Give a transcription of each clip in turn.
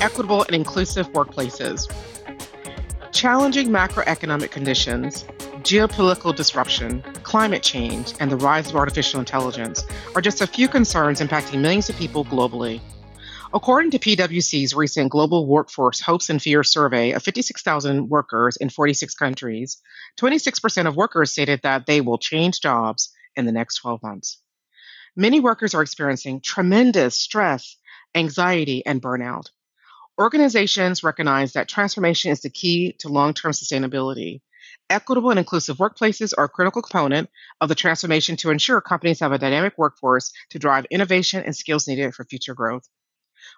equitable and inclusive workplaces. Challenging macroeconomic conditions, geopolitical disruption, climate change, and the rise of artificial intelligence are just a few concerns impacting millions of people globally. According to PwC's recent Global Workforce Hopes and Fears survey of 56,000 workers in 46 countries, 26% of workers stated that they will change jobs in the next 12 months. Many workers are experiencing tremendous stress, anxiety, and burnout. Organizations recognize that transformation is the key to long term sustainability. Equitable and inclusive workplaces are a critical component of the transformation to ensure companies have a dynamic workforce to drive innovation and skills needed for future growth.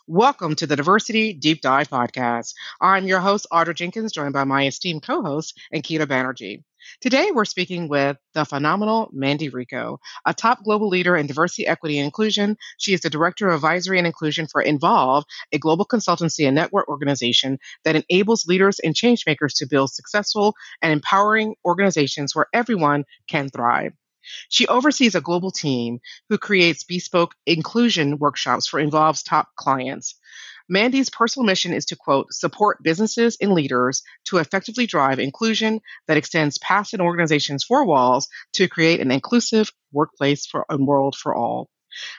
Welcome to the Diversity Deep Dive Podcast. I'm your host, Audra Jenkins, joined by my esteemed co host, Ankita Banerjee. Today, we're speaking with the phenomenal Mandy Rico, a top global leader in diversity, equity, and inclusion. She is the Director of Advisory and Inclusion for Involve, a global consultancy and network organization that enables leaders and changemakers to build successful and empowering organizations where everyone can thrive. She oversees a global team who creates bespoke inclusion workshops for Involve's top clients. Mandy's personal mission is to quote, support businesses and leaders to effectively drive inclusion that extends past an organization's four walls to create an inclusive workplace for a world for all.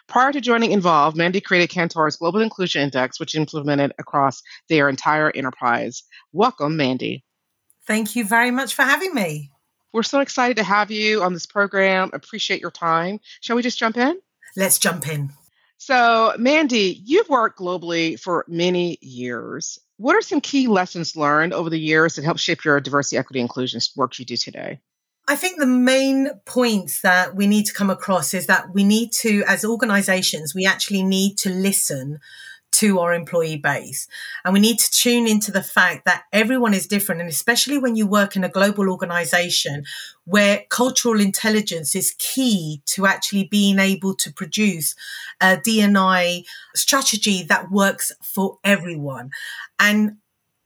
Prior to joining Involve, Mandy created Kantar's Global Inclusion Index, which implemented across their entire enterprise. Welcome, Mandy. Thank you very much for having me. We're so excited to have you on this program. Appreciate your time. Shall we just jump in? Let's jump in. So, Mandy, you've worked globally for many years. What are some key lessons learned over the years that help shape your diversity, equity, inclusion work you do today? I think the main points that we need to come across is that we need to, as organizations, we actually need to listen to our employee base. And we need to tune into the fact that everyone is different. And especially when you work in a global organization where cultural intelligence is key to actually being able to produce a DNI strategy that works for everyone. And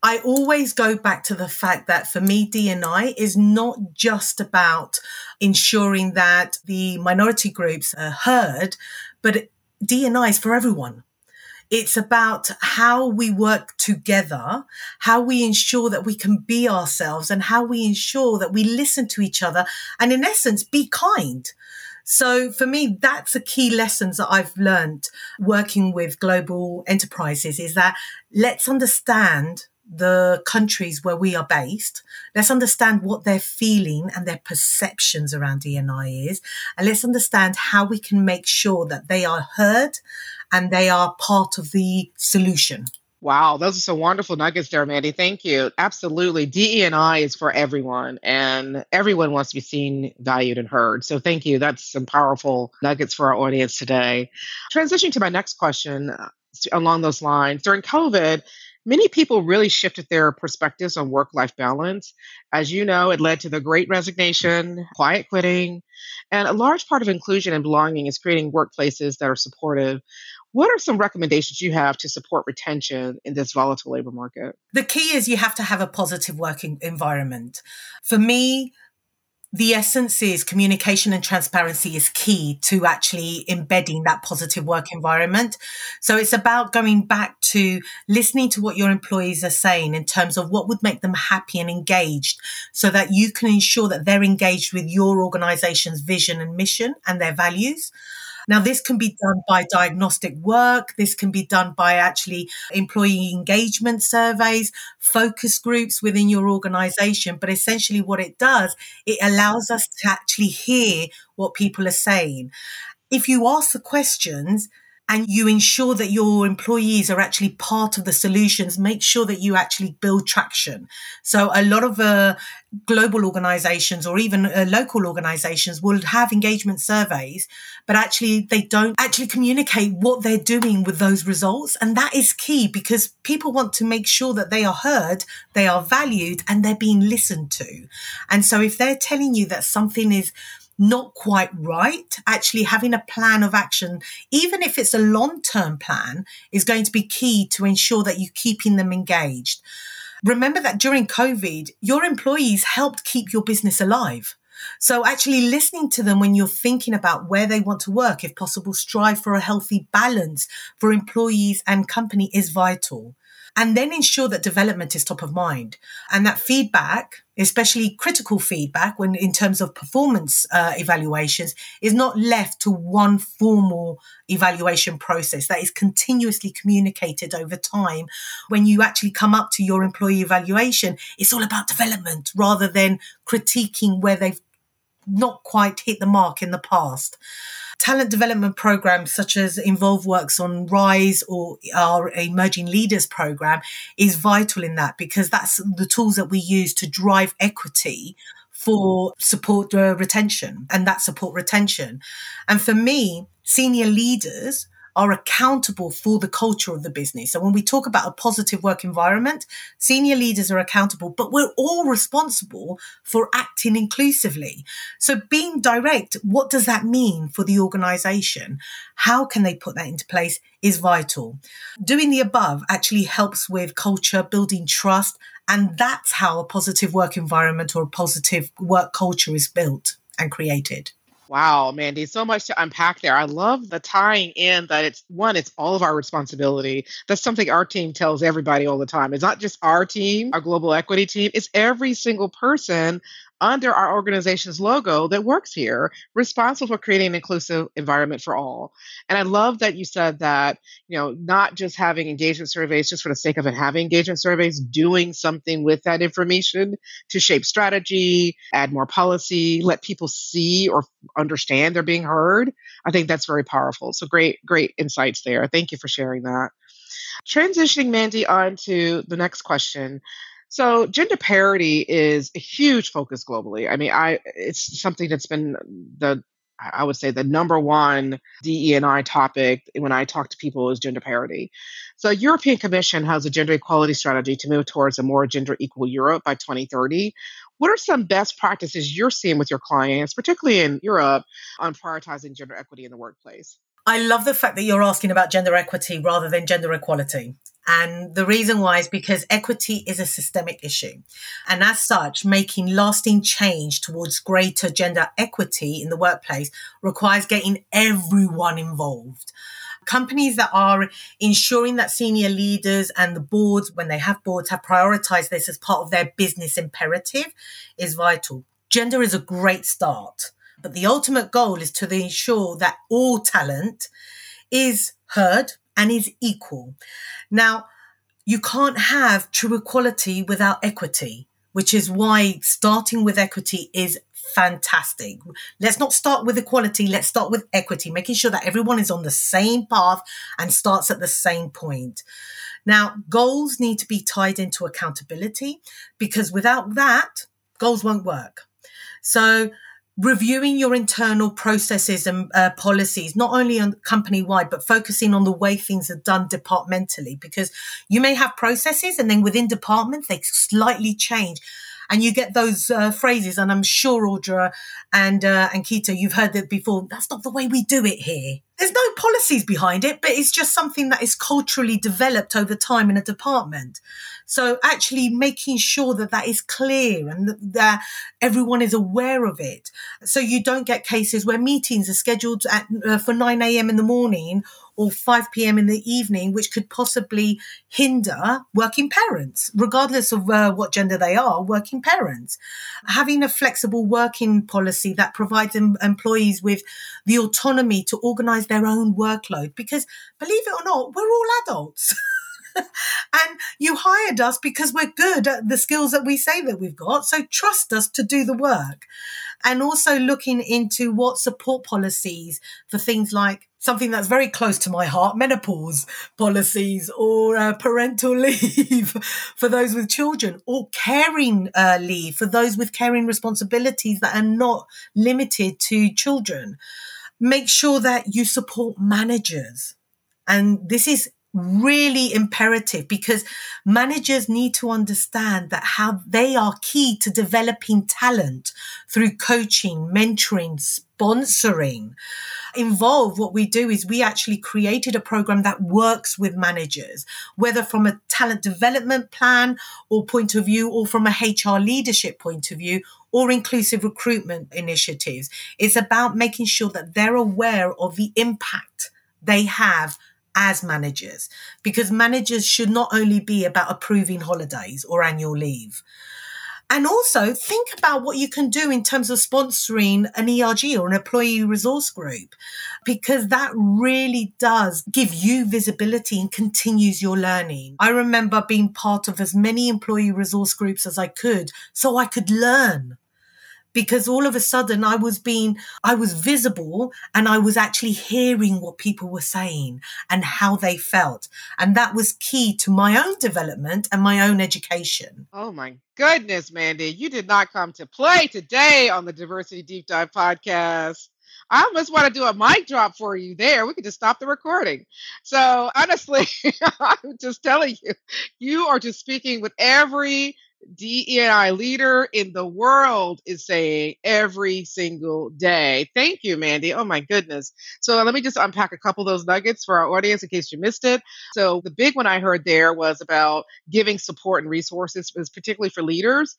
I always go back to the fact that for me, DNI is not just about ensuring that the minority groups are heard, but DNI is for everyone. It's about how we work together, how we ensure that we can be ourselves and how we ensure that we listen to each other and in essence, be kind. So for me, that's a key lessons that I've learned working with global enterprises is that let's understand the countries where we are based. Let's understand what they're feeling and their perceptions around DNI is. And let's understand how we can make sure that they are heard and they are part of the solution. Wow, those are some wonderful nuggets there, Mandy. Thank you. Absolutely. DE&I is for everyone, and everyone wants to be seen, valued, and heard. So thank you. That's some powerful nuggets for our audience today. Transitioning to my next question uh, along those lines. During COVID, many people really shifted their perspectives on work life balance. As you know, it led to the great resignation, quiet quitting, and a large part of inclusion and belonging is creating workplaces that are supportive what are some recommendations you have to support retention in this volatile labor market? The key is you have to have a positive working environment. For me, the essence is communication and transparency is key to actually embedding that positive work environment. So it's about going back to listening to what your employees are saying in terms of what would make them happy and engaged so that you can ensure that they're engaged with your organization's vision and mission and their values. Now, this can be done by diagnostic work. This can be done by actually employee engagement surveys, focus groups within your organization. But essentially what it does, it allows us to actually hear what people are saying. If you ask the questions, and you ensure that your employees are actually part of the solutions, make sure that you actually build traction. So a lot of uh, global organizations or even uh, local organizations will have engagement surveys, but actually they don't actually communicate what they're doing with those results. And that is key because people want to make sure that they are heard, they are valued, and they're being listened to. And so if they're telling you that something is not quite right, actually having a plan of action, even if it's a long term plan, is going to be key to ensure that you're keeping them engaged. Remember that during COVID, your employees helped keep your business alive. So actually listening to them when you're thinking about where they want to work, if possible, strive for a healthy balance for employees and company is vital. and then ensure that development is top of mind and that feedback especially critical feedback when in terms of performance uh, evaluations is not left to one formal evaluation process. That is continuously communicated over time. When you actually come up to your employee evaluation it's all about development rather than critiquing where they've not quite hit the mark in the past talent development programs such as Involve Works on Rise or our Emerging Leaders program is vital in that because that's the tools that we use to drive equity for support uh, retention and that support retention. And for me, senior leaders are accountable for the culture of the business. So when we talk about a positive work environment, senior leaders are accountable, but we're all responsible for acting inclusively. So being direct, what does that mean for the organization? How can they put that into place is vital. Doing the above actually helps with culture, building trust, and that's how a positive work environment or a positive work culture is built and created. Wow, Mandy, so much to unpack there. I love the tying in that it's one, it's all of our responsibility. That's something our team tells everybody all the time. It's not just our team, our global equity team, it's every single person under our organization's logo that works here, responsible for creating an inclusive environment for all. And I love that you said that, you know, not just having engagement surveys just for the sake of it, having engagement surveys, doing something with that information to shape strategy, add more policy, let people see or understand they're being heard. I think that's very powerful. So great, great insights there. Thank you for sharing that. Transitioning Mandy on to the next question. So gender parity is a huge focus globally. I mean, I it's something that's been the I would say the number one DE and I topic when I talk to people is gender parity. So European Commission has a gender equality strategy to move towards a more gender equal Europe by 2030. What are some best practices you're seeing with your clients, particularly in Europe, on prioritizing gender equity in the workplace? I love the fact that you're asking about gender equity rather than gender equality. And the reason why is because equity is a systemic issue. And as such, making lasting change towards greater gender equity in the workplace requires getting everyone involved. Companies that are ensuring that senior leaders and the boards, when they have boards, have prioritized this as part of their business imperative is vital. Gender is a great start but the ultimate goal is to ensure that all talent is heard and is equal. Now, you can't have true equality without equity, which is why starting with equity is fantastic. Let's not start with equality, let's start with equity, making sure that everyone is on the same path and starts at the same point. Now, goals need to be tied into accountability because without that, goals won't work. So, reviewing your internal processes and uh, policies, not only on company wide, but focusing on the way things are done departmentally, because you may have processes and then within departments, they slightly change. And you get those uh, phrases, and I'm sure Audra and uh, Ankita, you've heard that before. That's not the way we do it here. There's no policies behind it, but it's just something that is culturally developed over time in a department. So actually making sure that that is clear and that, that everyone is aware of it. So you don't get cases where meetings are scheduled at, uh, for 9 a.m. in the morning or 5 p.m. in the evening, which could possibly hinder working parents, regardless of uh, what gender they are, working parents. Having a flexible working policy that provides em- employees with the autonomy to organize their own workload, because believe it or not, we're all adults. and you hired us because we're good at the skills that we say that we've got. So trust us to do the work. And also looking into what support policies for things like something that's very close to my heart menopause policies or uh, parental leave for those with children or caring uh, leave for those with caring responsibilities that are not limited to children. Make sure that you support managers. And this is really imperative because managers need to understand that how they are key to developing talent through coaching, mentoring, sponsoring. Involve what we do is we actually created a program that works with managers, whether from a talent development plan or point of view, or from a HR leadership point of view, or inclusive recruitment initiatives. It's about making sure that they're aware of the impact they have as managers because managers should not only be about approving holidays or annual leave. And also think about what you can do in terms of sponsoring an ERG or an employee resource group, because that really does give you visibility and continues your learning. I remember being part of as many employee resource groups as I could so I could learn because all of a sudden I was being, I was visible and I was actually hearing what people were saying and how they felt. And that was key to my own development and my own education. Oh my goodness, Mandy. You did not come to play today on the Diversity Deep Dive podcast. I almost want to do a mic drop for you there. We could just stop the recording. So honestly, I'm just telling you, you are just speaking with every DEI leader in the world is saying every single day. Thank you, Mandy. Oh my goodness. So let me just unpack a couple of those nuggets for our audience in case you missed it. So the big one I heard there was about giving support and resources, particularly for leaders.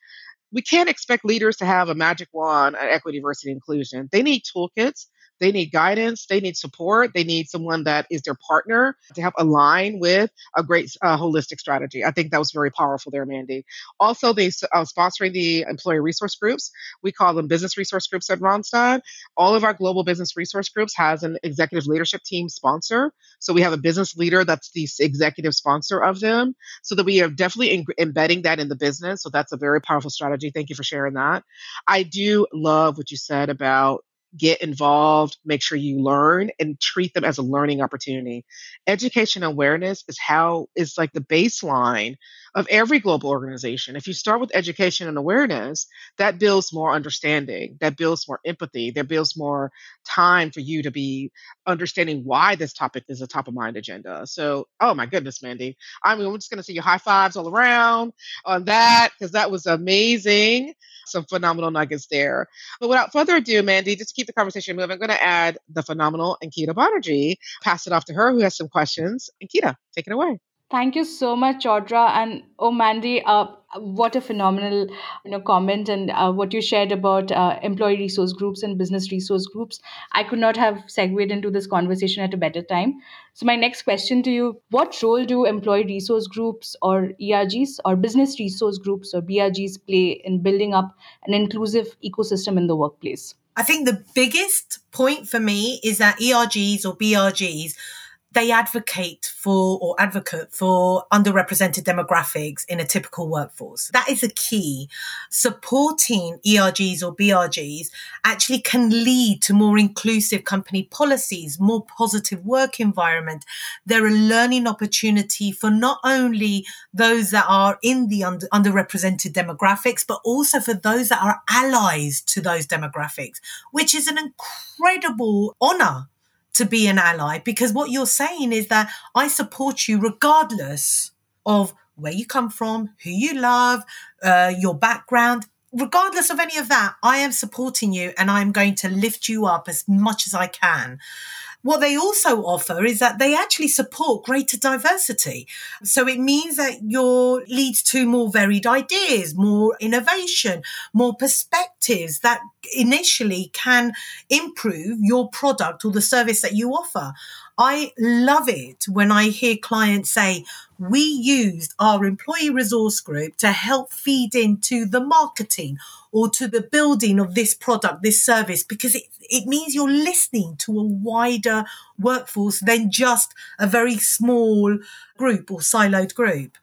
We can't expect leaders to have a magic wand at equity, diversity, inclusion. They need toolkits. They need guidance. They need support. They need someone that is their partner to help align with a great uh, holistic strategy. I think that was very powerful there, Mandy. Also, they uh, sponsoring the employee resource groups. We call them business resource groups at Randstad. All of our global business resource groups has an executive leadership team sponsor. So we have a business leader that's the executive sponsor of them. So that we are definitely in- embedding that in the business. So that's a very powerful strategy. Thank you for sharing that. I do love what you said about get involved, make sure you learn and treat them as a learning opportunity. Education awareness is how is like the baseline of every global organization. If you start with education and awareness, that builds more understanding, that builds more empathy, that builds more time for you to be understanding why this topic is a top of mind agenda. So, oh my goodness, Mandy. I mean, we're just going to see you high fives all around on that because that was amazing. Some phenomenal nuggets there. But without further ado, Mandy, just to keep the conversation moving, I'm going to add the phenomenal Ankita Banerjee, pass it off to her who has some questions. Ankita, take it away. Thank you so much, Audra. And oh, Mandy, uh, what a phenomenal you know comment and uh, what you shared about uh, employee resource groups and business resource groups. I could not have segued into this conversation at a better time. So my next question to you: What role do employee resource groups or ERGs or business resource groups or BRGs play in building up an inclusive ecosystem in the workplace? I think the biggest point for me is that ERGs or BRGs they advocate for or advocate for underrepresented demographics in a typical workforce. That is a key. Supporting ERGs or BRGs actually can lead to more inclusive company policies, more positive work environment. They're a learning opportunity for not only those that are in the under, underrepresented demographics, but also for those that are allies to those demographics, which is an incredible honor to be an ally because what you're saying is that I support you regardless of where you come from, who you love, uh, your background. Regardless of any of that, I am supporting you and I'm going to lift you up as much as I can. What they also offer is that they actually support greater diversity. So it means that your leads to more varied ideas, more innovation, more perspectives that initially can improve your product or the service that you offer. I love it when I hear clients say, we used our employee resource group to help feed into the marketing or to the building of this product, this service, because it, it means you're listening to a wider workforce than just a very small group or siloed group.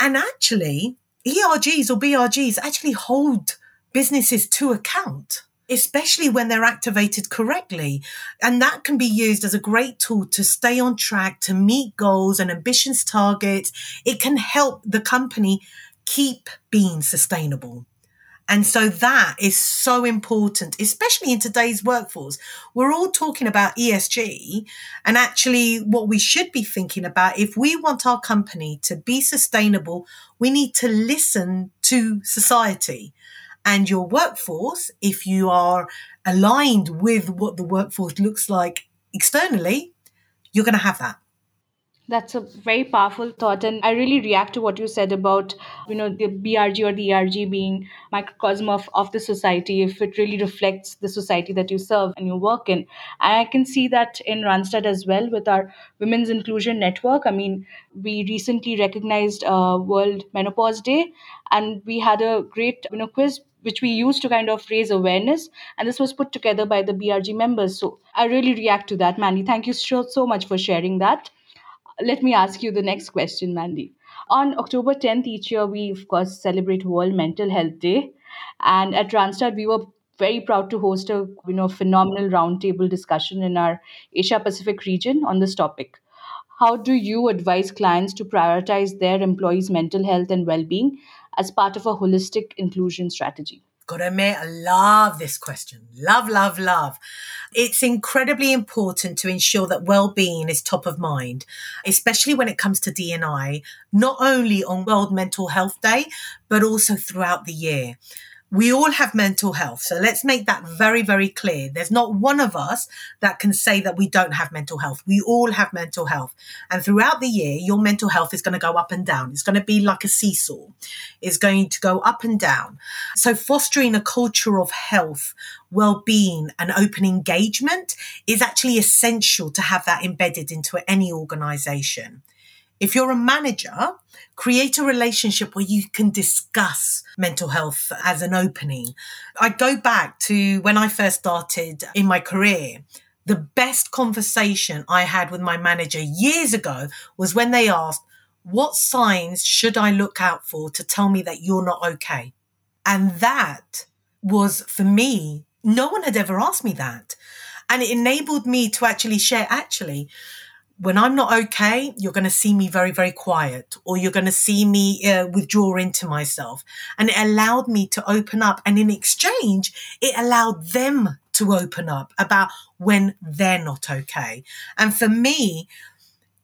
And actually, ERGs or BRGs actually hold businesses to account especially when they're activated correctly. And that can be used as a great tool to stay on track, to meet goals and ambitious targets. It can help the company keep being sustainable. And so that is so important, especially in today's workforce. We're all talking about ESG and actually what we should be thinking about if we want our company to be sustainable, we need to listen to society and your workforce. If you are aligned with what the workforce looks like externally, you're going to have that. That's a very powerful thought. And I really react to what you said about, you know, the BRG or the ERG being microcosm of, of the society, if it really reflects the society that you serve and you work in. And I can see that in Randstad as well with our Women's Inclusion Network. I mean, we recently recognized uh, World Menopause Day and we had a great, you know, quiz which we used to kind of raise awareness. And this was put together by the BRG members. So I really react to that, Mandy. Thank you so, so much for sharing that let me ask you the next question, Mandy. On October 10th each year, we of course celebrate World Mental Health Day, and at Randstad, we were very proud to host a you know phenomenal roundtable discussion in our Asia Pacific region on this topic. How do you advise clients to prioritize their employees' mental health and well-being as part of a holistic inclusion strategy? Admit, I love this question. Love, love, love. It's incredibly important to ensure that well-being is top of mind, especially when it comes to D&I, not only on World Mental Health Day, but also throughout the year we all have mental health. So let's make that very, very clear. There's not one of us that can say that we don't have mental health. We all have mental health. And throughout the year, your mental health is going to go up and down. It's going to be like a seesaw. It's going to go up and down. So fostering a culture of health, well-being and open engagement is actually essential to have that embedded into any organization. If you're a manager, create a relationship where you can discuss mental health as an opening. I go back to when I first started in my career. The best conversation I had with my manager years ago was when they asked, What signs should I look out for to tell me that you're not okay? And that was for me, no one had ever asked me that. And it enabled me to actually share, actually, when I'm not okay, you're going to see me very, very quiet, or you're going to see me uh, withdraw into myself. And it allowed me to open up. And in exchange, it allowed them to open up about when they're not okay. And for me,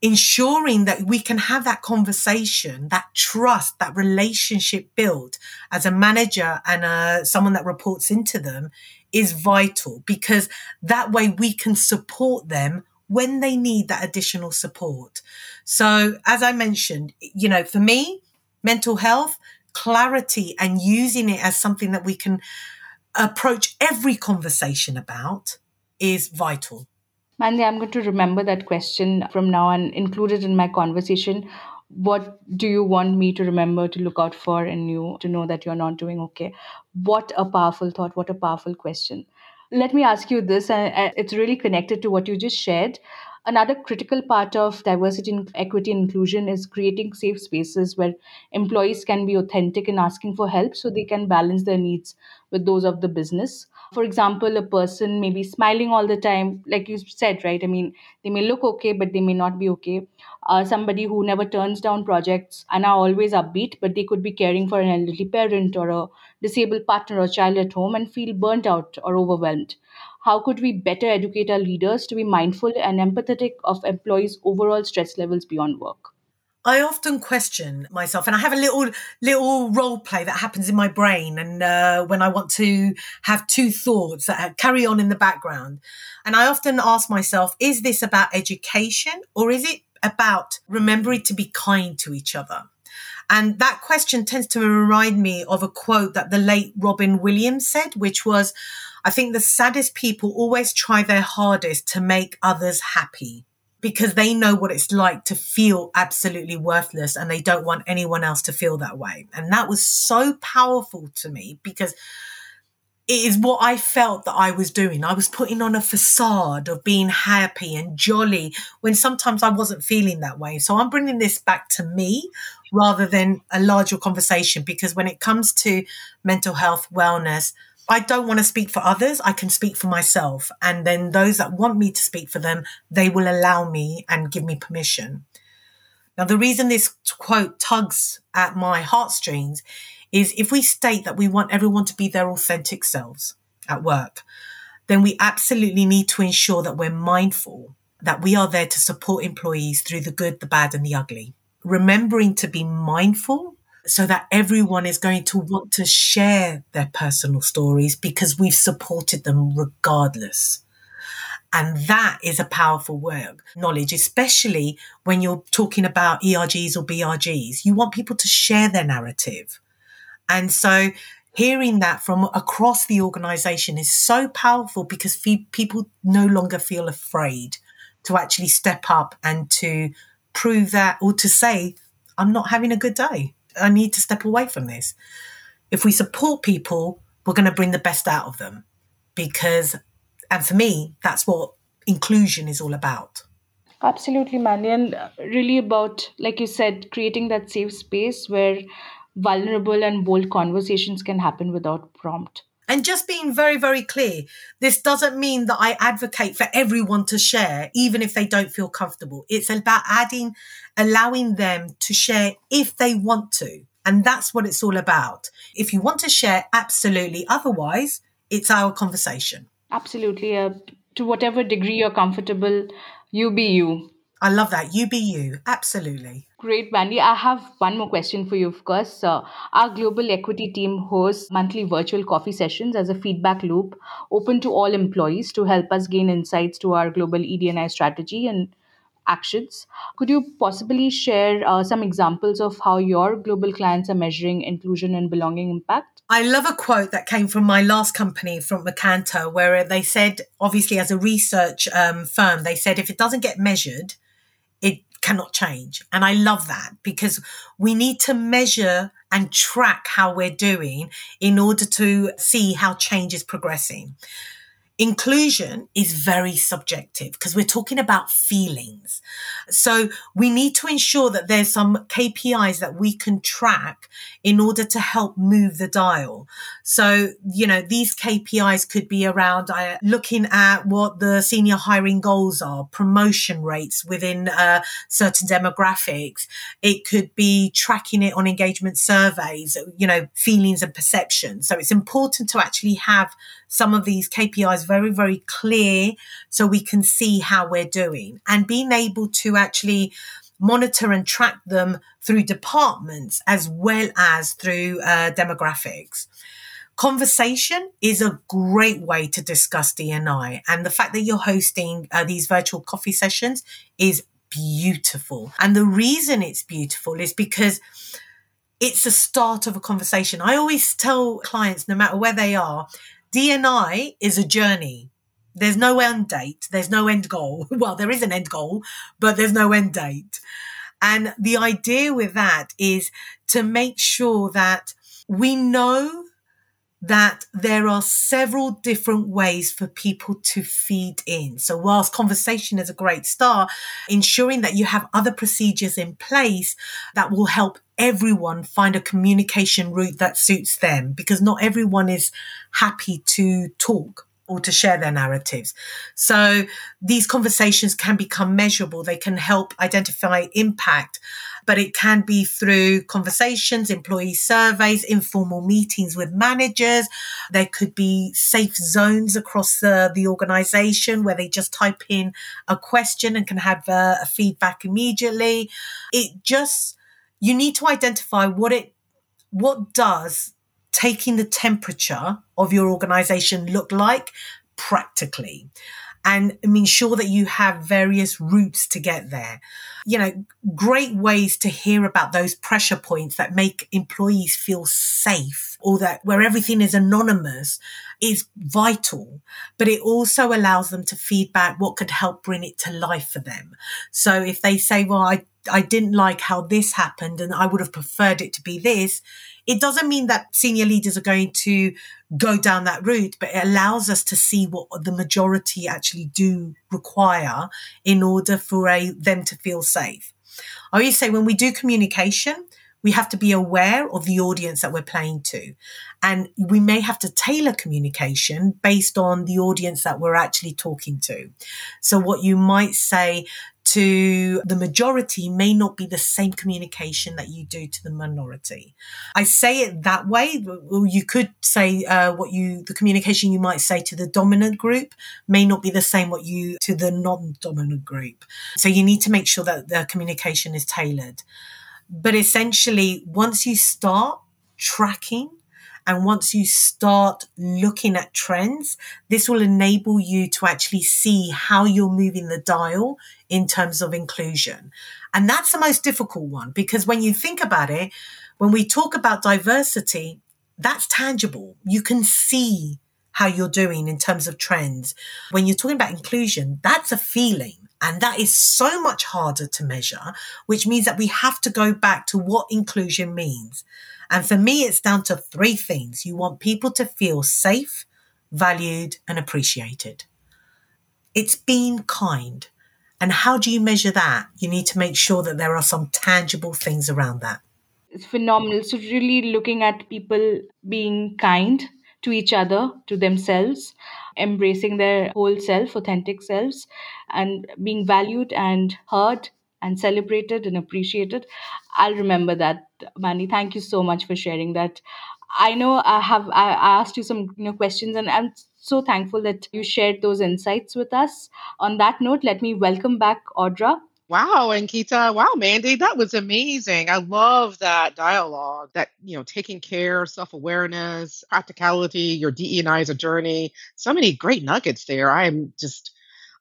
ensuring that we can have that conversation, that trust, that relationship built as a manager and uh, someone that reports into them is vital because that way we can support them when they need that additional support. So, as I mentioned, you know, for me, mental health, clarity, and using it as something that we can approach every conversation about is vital. Mandy, I'm going to remember that question from now and include it in my conversation. What do you want me to remember to look out for in you to know that you're not doing okay? What a powerful thought. What a powerful question let me ask you this, and it's really connected to what you just shared. Another critical part of diversity, and equity, and inclusion is creating safe spaces where employees can be authentic in asking for help so they can balance their needs with those of the business. For example, a person may be smiling all the time, like you said, right? I mean, they may look okay, but they may not be okay. Uh, somebody who never turns down projects and are always upbeat, but they could be caring for an elderly parent or a disabled partner or child at home and feel burnt out or overwhelmed. How could we better educate our leaders to be mindful and empathetic of employees' overall stress levels beyond work? I often question myself, and I have a little little role play that happens in my brain, and uh, when I want to have two thoughts that carry on in the background, and I often ask myself: Is this about education, or is it about remembering to be kind to each other? And that question tends to remind me of a quote that the late Robin Williams said, which was, "I think the saddest people always try their hardest to make others happy." Because they know what it's like to feel absolutely worthless and they don't want anyone else to feel that way. And that was so powerful to me because it is what I felt that I was doing. I was putting on a facade of being happy and jolly when sometimes I wasn't feeling that way. So I'm bringing this back to me rather than a larger conversation because when it comes to mental health, wellness, I don't want to speak for others. I can speak for myself. And then those that want me to speak for them, they will allow me and give me permission. Now, the reason this quote tugs at my heartstrings is if we state that we want everyone to be their authentic selves at work, then we absolutely need to ensure that we're mindful that we are there to support employees through the good, the bad, and the ugly. Remembering to be mindful so that everyone is going to want to share their personal stories because we've supported them regardless. And that is a powerful work knowledge, especially when you're talking about ERGs or BRGs. You want people to share their narrative. And so hearing that from across the organization is so powerful because people no longer feel afraid to actually step up and to prove that or to say, I'm not having a good day. I need to step away from this. If we support people, we're going to bring the best out of them because, and for me, that's what inclusion is all about. Absolutely, Mandy. And uh, really about, like you said, creating that safe space where vulnerable and bold conversations can happen without prompt. And just being very, very clear, this doesn't mean that I advocate for everyone to share, even if they don't feel comfortable. It's about adding, allowing them to share if they want to. And that's what it's all about. If you want to share, absolutely. Otherwise, it's our conversation. Absolutely. Uh, to whatever degree you're comfortable, you be you. I love that. You be you. Absolutely. Great, Mandy. I have one more question for you, of course. Uh, our global equity team hosts monthly virtual coffee sessions as a feedback loop open to all employees to help us gain insights to our global ED&I strategy and actions. Could you possibly share uh, some examples of how your global clients are measuring inclusion and belonging impact? I love a quote that came from my last company, from Macanto, where they said, obviously, as a research um, firm, they said if it doesn't get measured, cannot change. And I love that because we need to measure and track how we're doing in order to see how change is progressing. Inclusion is very subjective because we're talking about feelings. So we need to ensure that there's some KPIs that we can track in order to help move the dial. So, you know, these KPIs could be around uh, looking at what the senior hiring goals are, promotion rates within uh, certain demographics. It could be tracking it on engagement surveys, you know, feelings and perceptions. So it's important to actually have some of these KPIs very, very clear so we can see how we're doing and being able to actually monitor and track them through departments as well as through uh, demographics. Conversation is a great way to discuss D&I, and the fact that you're hosting uh, these virtual coffee sessions is beautiful. And the reason it's beautiful is because it's the start of a conversation. I always tell clients, no matter where they are, D&I is a journey. There's no end date. There's no end goal. Well, there is an end goal, but there's no end date. And the idea with that is to make sure that we know that there are several different ways for people to feed in. So whilst conversation is a great start, ensuring that you have other procedures in place that will help everyone find a communication route that suits them because not everyone is happy to talk or to share their narratives. So these conversations can become measurable. They can help identify impact, but it can be through conversations, employee surveys, informal meetings with managers. There could be safe zones across the, the organization where they just type in a question and can have a, a feedback immediately. It just, you need to identify what it, what does taking the temperature of your organization look like practically? And I mean, sure that you have various routes to get there. You know, great ways to hear about those pressure points that make employees feel safe or that where everything is anonymous is vital, but it also allows them to feedback what could help bring it to life for them. So if they say, well, I, I didn't like how this happened and I would have preferred it to be this, it doesn't mean that senior leaders are going to go down that route, but it allows us to see what the majority actually do require in order for a, them to feel safe. I always say when we do communication, we have to be aware of the audience that we're playing to. And we may have to tailor communication based on the audience that we're actually talking to. So what you might say to the majority may not be the same communication that you do to the minority. I say it that way. You could say uh, what you, the communication you might say to the dominant group may not be the same what you to the non-dominant group. So you need to make sure that the communication is tailored. But essentially, once you start tracking And once you start looking at trends, this will enable you to actually see how you're moving the dial in terms of inclusion. And that's the most difficult one because when you think about it, when we talk about diversity, that's tangible. You can see how you're doing in terms of trends. When you're talking about inclusion, that's a feeling. And that is so much harder to measure, which means that we have to go back to what inclusion means. And for me, it's down to three things. You want people to feel safe, valued, and appreciated. It's being kind. And how do you measure that? You need to make sure that there are some tangible things around that. It's phenomenal. So, really looking at people being kind to each other, to themselves, embracing their whole self, authentic selves, and being valued and heard and celebrated and appreciated. I'll remember that, Mandy. Thank you so much for sharing that. I know I have I asked you some you know questions and I'm so thankful that you shared those insights with us. On that note, let me welcome back Audra. Wow, Ankita. Wow, Mandy, that was amazing. I love that dialogue, that, you know, taking care, self-awareness, practicality, your DE&I as a journey. So many great nuggets there. I'm just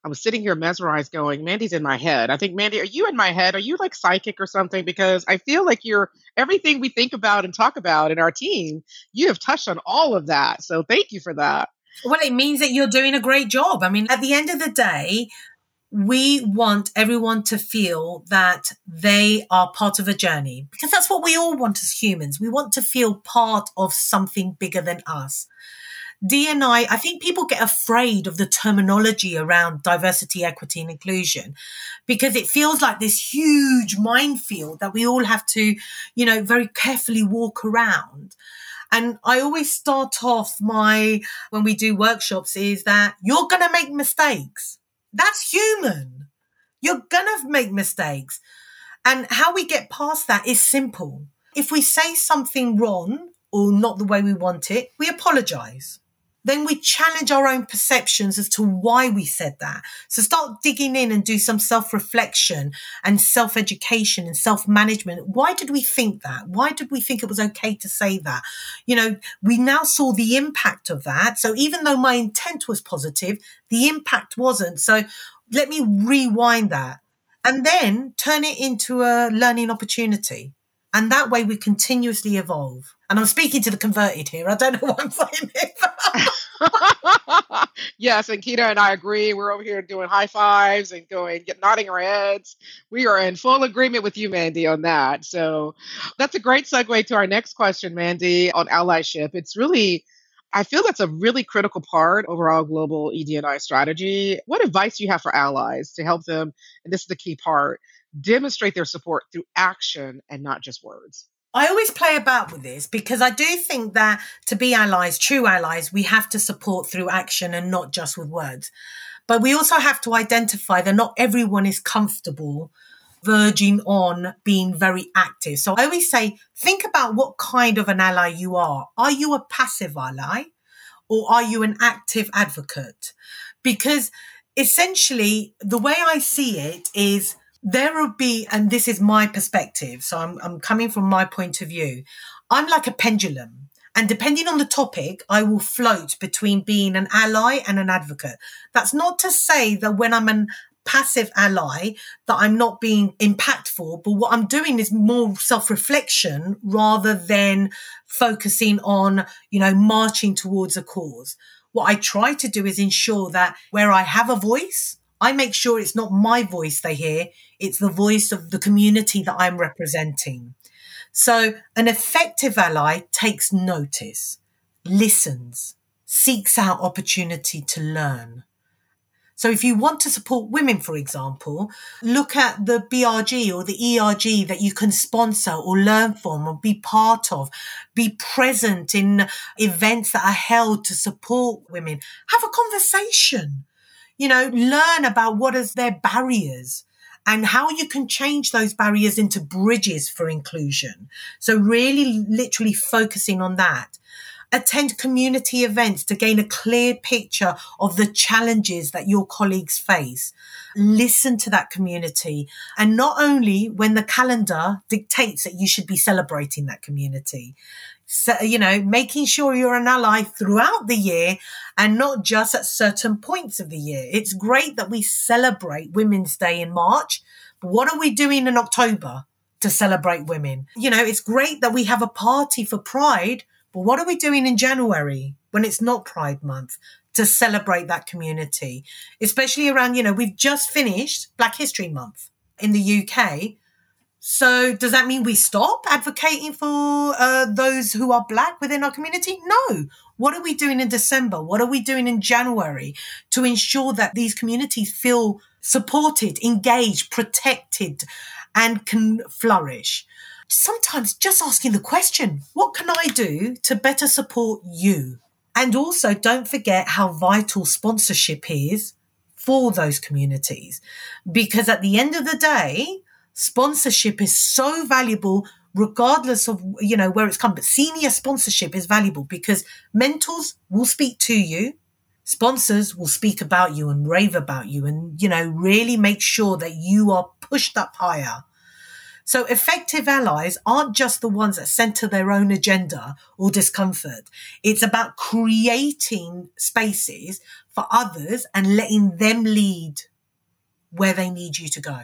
I was sitting here mesmerized going, Mandy's in my head. I think, Mandy, are you in my head? Are you like psychic or something? Because I feel like you're everything we think about and talk about in our team, you have touched on all of that. So thank you for that. Well, it means that you're doing a great job. I mean, at the end of the day, we want everyone to feel that they are part of a journey because that's what we all want as humans. We want to feel part of something bigger than us. DNI, I think people get afraid of the terminology around diversity, equity, and inclusion because it feels like this huge minefield that we all have to, you know, very carefully walk around. And I always start off my, when we do workshops, is that you're going to make mistakes. That's human. You're going to make mistakes. And how we get past that is simple. If we say something wrong or not the way we want it, we apologize then we challenge our own perceptions as to why we said that. So start digging in and do some self reflection and self education and self management. Why did we think that? Why did we think it was okay to say that? You know, we now saw the impact of that. So even though my intent was positive, the impact wasn't. So let me rewind that and then turn it into a learning opportunity. And that way we continuously evolve. And I'm speaking to the converted here. I don't know what I'm saying yes, Ankita and I agree. We're over here doing high fives and going, nodding our heads. We are in full agreement with you, Mandy, on that. So that's a great segue to our next question, Mandy, on allyship. It's really I feel that's a really critical part of our global ED&I strategy. What advice do you have for allies to help them, and this is the key part, demonstrate their support through action and not just words? I always play about with this because I do think that to be allies, true allies, we have to support through action and not just with words. But we also have to identify that not everyone is comfortable verging on being very active. So I always say, think about what kind of an ally you are. Are you a passive ally or are you an active advocate? Because essentially, the way I see it is there will be, and this is my perspective, so I'm, I'm coming from my point of view. I'm like a pendulum. And depending on the topic, I will float between being an ally and an advocate. That's not to say that when I'm an passive ally that I'm not being impactful, but what I'm doing is more self-reflection rather than focusing on, you know, marching towards a cause. What I try to do is ensure that where I have a voice, I make sure it's not my voice they hear, it's the voice of the community that I'm representing. So an effective ally takes notice, listens, seeks out opportunity to learn. So if you want to support women, for example, look at the BRG or the ERG that you can sponsor or learn from or be part of. Be present in events that are held to support women. Have a conversation you know, learn about what is their barriers and how you can change those barriers into bridges for inclusion. So really literally focusing on that. Attend community events to gain a clear picture of the challenges that your colleagues face. Listen to that community. And not only when the calendar dictates that you should be celebrating that community so, you know, making sure you're an ally throughout the year and not just at certain points of the year. It's great that we celebrate Women's Day in March, but what are we doing in October to celebrate women? You know, it's great that we have a party for Pride, but what are we doing in January when it's not Pride Month? To celebrate that community, especially around, you know, we've just finished Black History Month in the UK. So does that mean we stop advocating for uh, those who are black within our community? No. What are we doing in December? What are we doing in January to ensure that these communities feel supported, engaged, protected, and can flourish? Sometimes just asking the question, what can I do to better support you? And also don't forget how vital sponsorship is for those communities. Because at the end of the day, sponsorship is so valuable regardless of you know where it's come but senior sponsorship is valuable because mentors will speak to you sponsors will speak about you and rave about you and you know really make sure that you are pushed up higher. So effective allies aren't just the ones that center their own agenda or discomfort. It's about creating spaces for others and letting them lead where they need you to go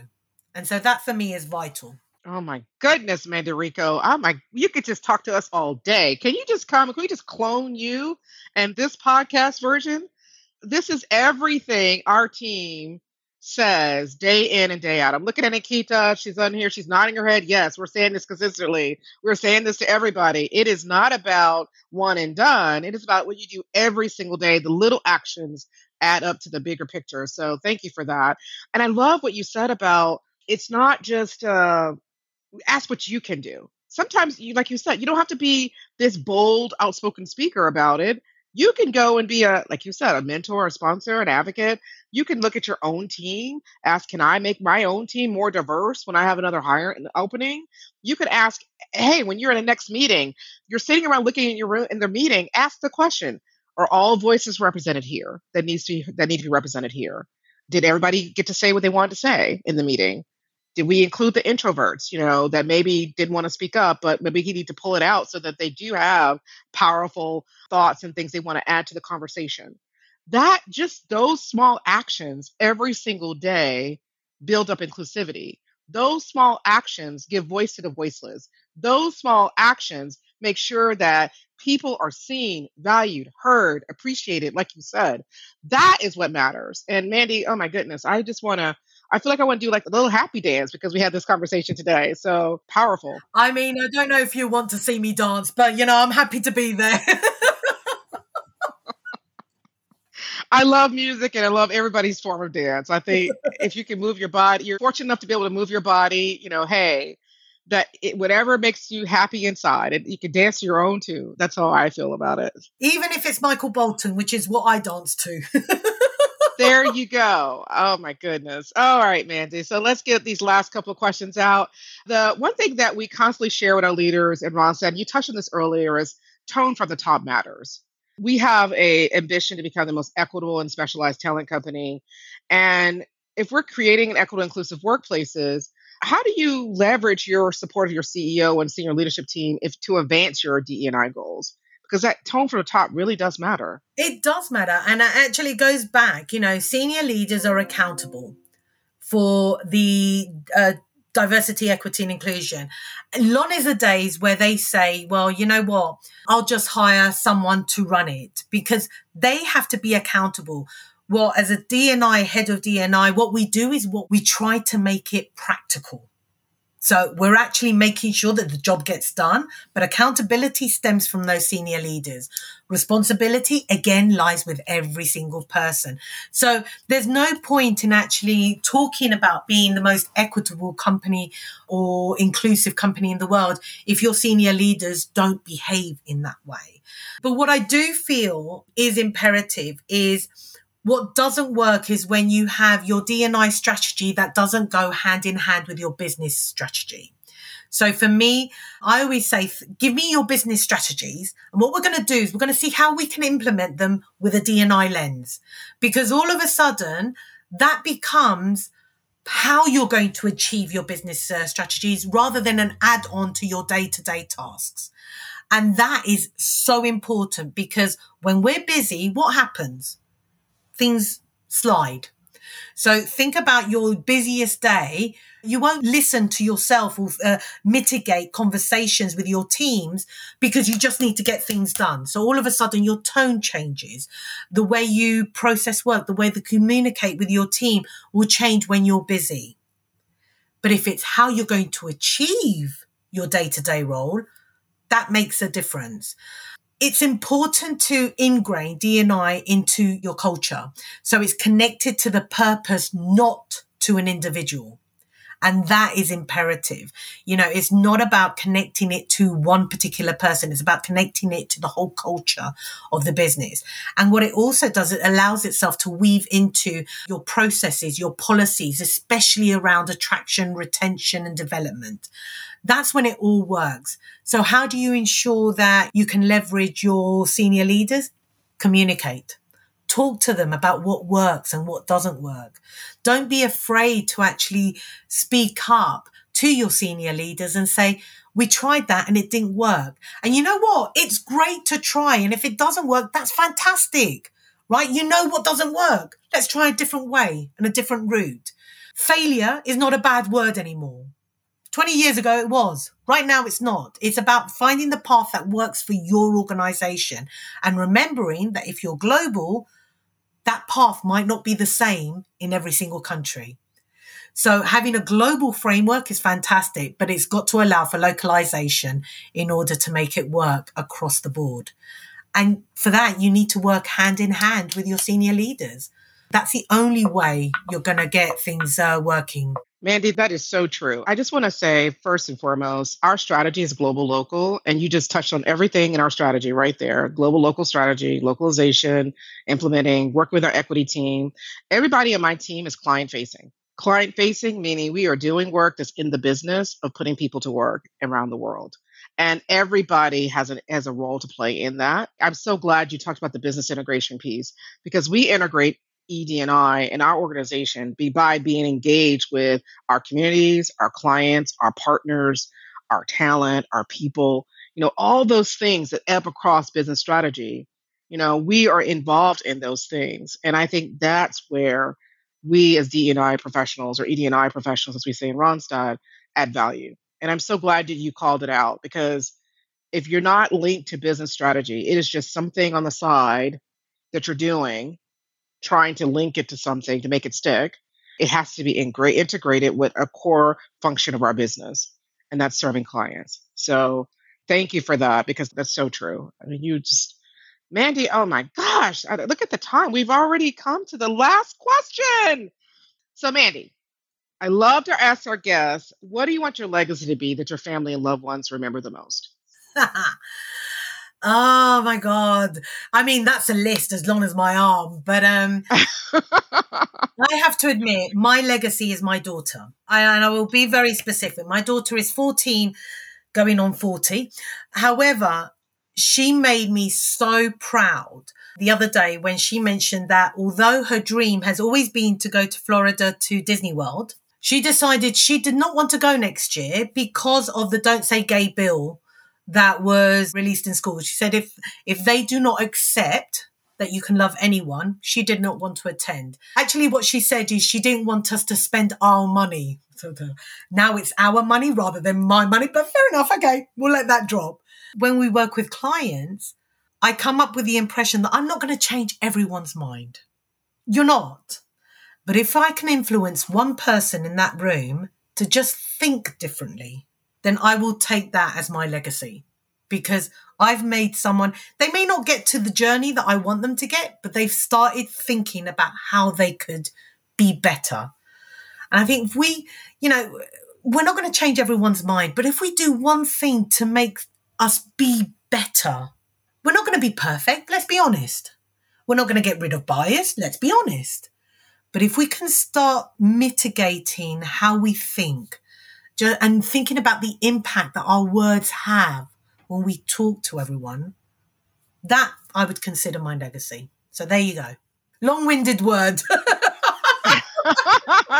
and so that for me is vital. Oh my goodness, Mandy Rico. Oh my, you could just talk to us all day. Can you just come? Can we just clone you and this podcast version? This is everything our team says day in and day out. I'm looking at Ankita. She's on here. She's nodding her head. Yes, we're saying this consistently. We're saying this to everybody. It is not about one and done. It is about what you do every single day, the little actions add up to the bigger picture. So thank you for that. And I love what you said about it's not just uh, ask what you can do. Sometimes, you, like you said, you don't have to be this bold, outspoken speaker about it. You can go and be a, like you said, a mentor, a sponsor, an advocate. You can look at your own team, ask, can I make my own team more diverse when I have another hire in the opening? You could ask, hey, when you're in the next meeting, you're sitting around looking in your room in the meeting, ask the question, are all voices represented here that needs to that need to be represented here? Did everybody get to say what they wanted to say in the meeting? Did we include the introverts you know that maybe didn't want to speak up but maybe he need to pull it out so that they do have powerful thoughts and things they want to add to the conversation. That just those small actions every single day build up inclusivity. Those small actions give voice to the voiceless. Those small actions make sure that people are seen valued heard appreciated like you said. That is what matters. And mandy oh my goodness i just want to I feel like I want to do like a little happy dance because we had this conversation today. So powerful. I mean, I don't know if you want to see me dance, but you know, I'm happy to be there. I love music and I love everybody's form of dance. I think if you can move your body, you're fortunate enough to be able to move your body, you know, hey, that it, whatever makes you happy inside, and you can dance your own too. That's how I feel about it. Even if it's Michael Bolton, which is what I dance to. there you go. Oh my goodness. All right, Mandy. So let's get these last couple of questions out. The one thing that we constantly share with our leaders, and Ron said, you touched on this earlier, is tone from the top matters. We have a ambition to become the most equitable and specialized talent company. And if we're creating an equitable inclusive workplaces, how do you leverage your support of your CEO and senior leadership team if to advance your DEI goals? Because that tone from the top really does matter. It does matter. And it actually goes back, you know, senior leaders are accountable for the uh, diversity, equity, and inclusion. Long is the days where they say, well, you know what, I'll just hire someone to run it because they have to be accountable. Well, as a DNI, head of DNI, what we do is what we try to make it practical. So we're actually making sure that the job gets done, but accountability stems from those senior leaders. Responsibility again lies with every single person. So there's no point in actually talking about being the most equitable company or inclusive company in the world if your senior leaders don't behave in that way. But what I do feel is imperative is what doesn't work is when you have your DNI strategy that doesn't go hand in hand with your business strategy. So for me, I always say, give me your business strategies. And what we're going to do is we're going to see how we can implement them with a DNI lens. Because all of a sudden that becomes how you're going to achieve your business uh, strategies rather than an add on to your day to day tasks. And that is so important because when we're busy, what happens? Things slide. So think about your busiest day. You won't listen to yourself or uh, mitigate conversations with your teams because you just need to get things done. So all of a sudden your tone changes. The way you process work, the way you communicate with your team will change when you're busy. But if it's how you're going to achieve your day to day role, that makes a difference. It's important to ingrain DNI into your culture. So it's connected to the purpose, not to an individual. And that is imperative. You know, it's not about connecting it to one particular person. It's about connecting it to the whole culture of the business. And what it also does, it allows itself to weave into your processes, your policies, especially around attraction, retention and development. That's when it all works. So how do you ensure that you can leverage your senior leaders? Communicate. Talk to them about what works and what doesn't work. Don't be afraid to actually speak up to your senior leaders and say, we tried that and it didn't work. And you know what? It's great to try. And if it doesn't work, that's fantastic, right? You know what doesn't work. Let's try a different way and a different route. Failure is not a bad word anymore. 20 years ago, it was. Right now, it's not. It's about finding the path that works for your organization and remembering that if you're global, that path might not be the same in every single country. So having a global framework is fantastic, but it's got to allow for localization in order to make it work across the board. And for that, you need to work hand in hand with your senior leaders. That's the only way you're going to get things uh, working. Mandy, that is so true. I just want to say, first and foremost, our strategy is global local. And you just touched on everything in our strategy right there global local strategy, localization, implementing, work with our equity team. Everybody on my team is client facing. Client facing, meaning we are doing work that's in the business of putting people to work around the world. And everybody has a, has a role to play in that. I'm so glad you talked about the business integration piece because we integrate EDNI and our organization be by being engaged with our communities, our clients, our partners, our talent, our people, you know, all those things that ebb across business strategy. You know, we are involved in those things. And I think that's where we as DEI professionals or EDNI professionals, as we say in Randstad, add value. And I'm so glad that you called it out because if you're not linked to business strategy, it is just something on the side that you're doing trying to link it to something to make it stick. It has to be integrated with a core function of our business, and that's serving clients. So thank you for that because that's so true. I mean, you just, Mandy, oh my gosh, look at the time. We've already come to the last question. So, Mandy, I love to ask our guests, what do you want your legacy to be that your family and loved ones remember the most? Oh my god. I mean, that's a list as long as my arm, but um I have to admit, my legacy is my daughter. I, and I will be very specific. My daughter is 14 going on 40. However, she made me so proud the other day when she mentioned that although her dream has always been to go to Florida to Disney World, she decided she did not want to go next year because of the Don't Say Gay bill that was released in school. She said if if they do not accept that you can love anyone, she did not want to attend. Actually, what she said is she didn't want us to spend our money. So now it's our money rather than my money, but fair enough. Okay, we'll let that drop. When we work with clients, I come up with the impression that I'm not going to change everyone's mind. You're not. But if I can influence one person in that room to just think differently, then I will take that as my legacy because I've made someone, they may not get to the journey that I want them to get, but they've started thinking about how they could be better. And I think if we, you know, we're not going to change everyone's mind, but if we do one thing to make us be better, we're not going to be perfect. Let's be honest. We're not going to get rid of bias. Let's be honest. But if we can start mitigating how we think, and thinking about the impact that our words have when we talk to everyone, that I would consider my legacy. So there you go. Long winded word.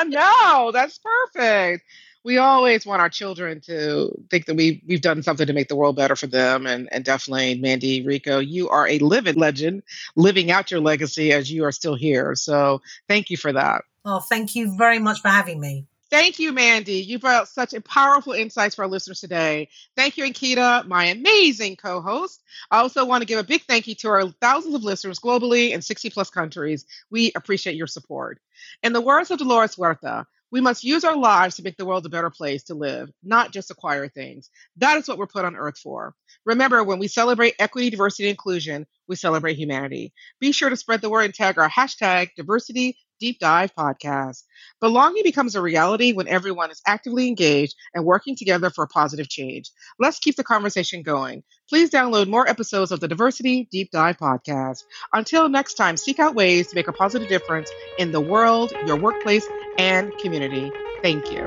no, that's perfect. we always want our children to think that we we've done something to make the world better for them. And and definitely, Mandy Rico, you are a living legend, living out your legacy as you are still here. So thank you for that. Oh, thank you very much for having me. Thank you, Mandy. You brought such a powerful insights for our listeners today. Thank you, Ankita, my amazing co host. I also want to give a big thank you to our thousands of listeners globally in 60 plus countries. We appreciate your support. In the words of Dolores Huerta, we must use our lives to make the world a better place to live, not just acquire things. That is what we're put on earth for. Remember, when we celebrate equity, diversity, and inclusion, we celebrate humanity. Be sure to spread the word and tag our hashtag diversity Deep Dive podcast. Belonging becomes a reality when everyone is actively engaged and working together for a positive change. Let's keep the conversation going. Please download more episodes of the Diversity Deep Dive podcast. Until next time, seek out ways to make a positive difference in the world, your workplace, and community. Thank you.